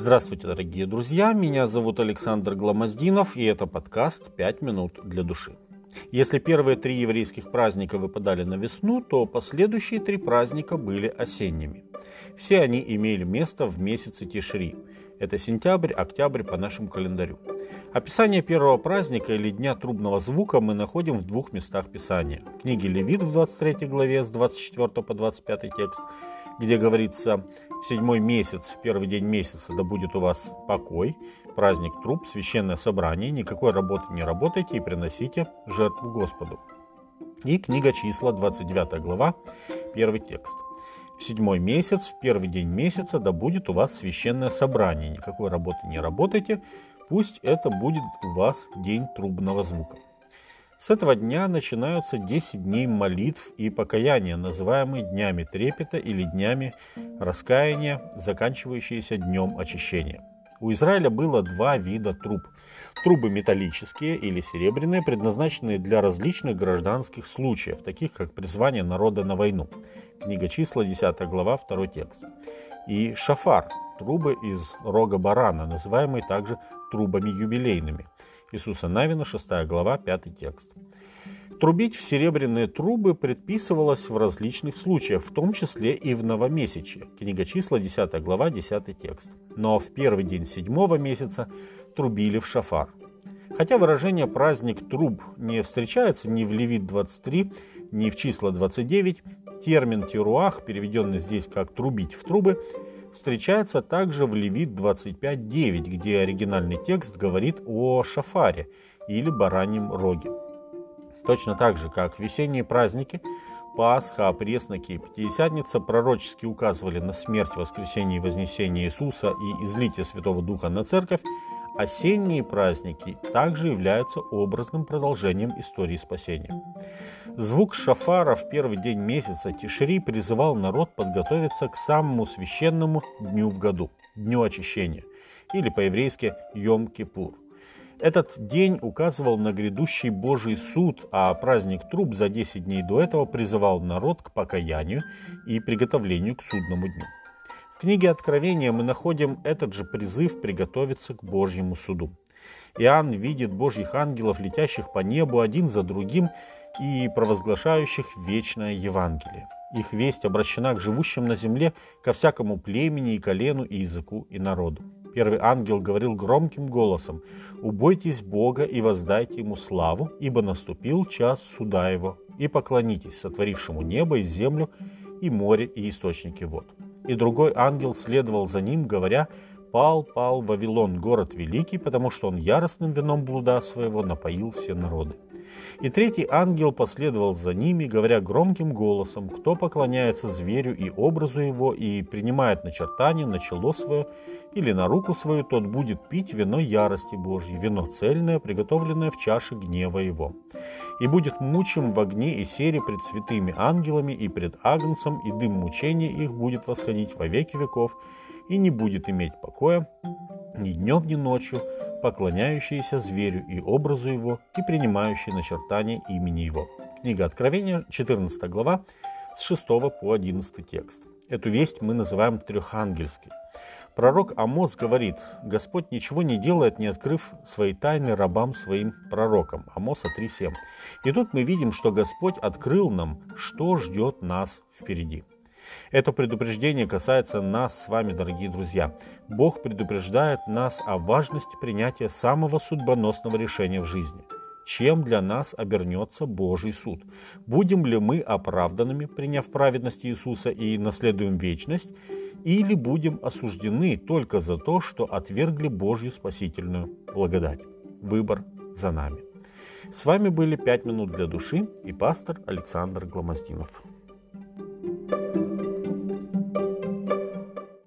Здравствуйте, дорогие друзья! Меня зовут Александр Гламоздинов, и это подкаст «Пять минут для души». Если первые три еврейских праздника выпадали на весну, то последующие три праздника были осенними. Все они имели место в месяце Тишри. Это сентябрь, октябрь по нашему календарю. Описание первого праздника или Дня трубного звука мы находим в двух местах Писания. В книге Левит в 23 главе с 24 по 25 текст, где говорится «В седьмой месяц, в первый день месяца, да будет у вас покой, праздник труб, священное собрание, никакой работы не работайте и приносите жертву Господу». И книга числа, 29 глава, первый текст. В седьмой месяц, в первый день месяца, да будет у вас священное собрание, никакой работы не работайте, Пусть это будет у вас день трубного звука. С этого дня начинаются 10 дней молитв и покаяния, называемые днями трепета или днями раскаяния, заканчивающиеся днем очищения. У Израиля было два вида труб. Трубы металлические или серебряные, предназначенные для различных гражданских случаев, таких как призвание народа на войну. Книга числа, 10 глава, 2 текст. И шафар, трубы из рога барана, называемые также трубами юбилейными. Иисуса Навина, 6 глава, 5 текст. Трубить в серебряные трубы предписывалось в различных случаях, в том числе и в новомесячье. Книга числа, 10 глава, 10 текст. Но в первый день седьмого месяца трубили в шафар. Хотя выражение «праздник труб» не встречается ни в Левит 23, ни в числа 29, термин «тируах», переведенный здесь как «трубить в трубы», встречается также в Левит 25.9, где оригинальный текст говорит о шафаре или бараньем роге. Точно так же, как весенние праздники, Пасха, Пресноки и Пятидесятница пророчески указывали на смерть, воскресение и вознесение Иисуса и излитие Святого Духа на церковь, осенние праздники также являются образным продолжением истории спасения. Звук шафара в первый день месяца Тишри призывал народ подготовиться к самому священному дню в году – Дню очищения, или по-еврейски Йом-Кипур. Этот день указывал на грядущий Божий суд, а праздник Труб за 10 дней до этого призывал народ к покаянию и приготовлению к судному дню. В книге Откровения мы находим этот же призыв приготовиться к Божьему суду. Иоанн видит Божьих ангелов, летящих по небу один за другим и провозглашающих вечное Евангелие. Их весть обращена к живущим на земле, ко всякому племени и колену, и языку, и народу. Первый ангел говорил громким голосом, «Убойтесь Бога и воздайте Ему славу, ибо наступил час суда Его, и поклонитесь сотворившему небо и землю, и море, и источники вод» и другой ангел следовал за ним, говоря, «Пал, пал Вавилон, город великий, потому что он яростным вином блуда своего напоил все народы». И третий ангел последовал за ними, говоря громким голосом, «Кто поклоняется зверю и образу его, и принимает начертание на чело свое или на руку свою, тот будет пить вино ярости Божьей, вино цельное, приготовленное в чаше гнева его. И будет мучим в огне и сере пред святыми ангелами и пред агнцем, и дым мучения их будет восходить во веки веков, и не будет иметь покоя ни днем, ни ночью, поклоняющиеся зверю и образу его, и принимающие начертание имени его. Книга Откровения, 14 глава, с 6 по 11 текст. Эту весть мы называем трехангельской. Пророк Амос говорит, Господь ничего не делает, не открыв свои тайны рабам своим пророкам. Амоса 3.7. И тут мы видим, что Господь открыл нам, что ждет нас впереди. Это предупреждение касается нас с вами, дорогие друзья. Бог предупреждает нас о важности принятия самого судьбоносного решения в жизни. Чем для нас обернется Божий суд? Будем ли мы оправданными, приняв праведность Иисуса и наследуем вечность, или будем осуждены только за то, что отвергли Божью спасительную благодать. Выбор за нами. С вами были «Пять минут для души» и пастор Александр Гломоздинов. thank you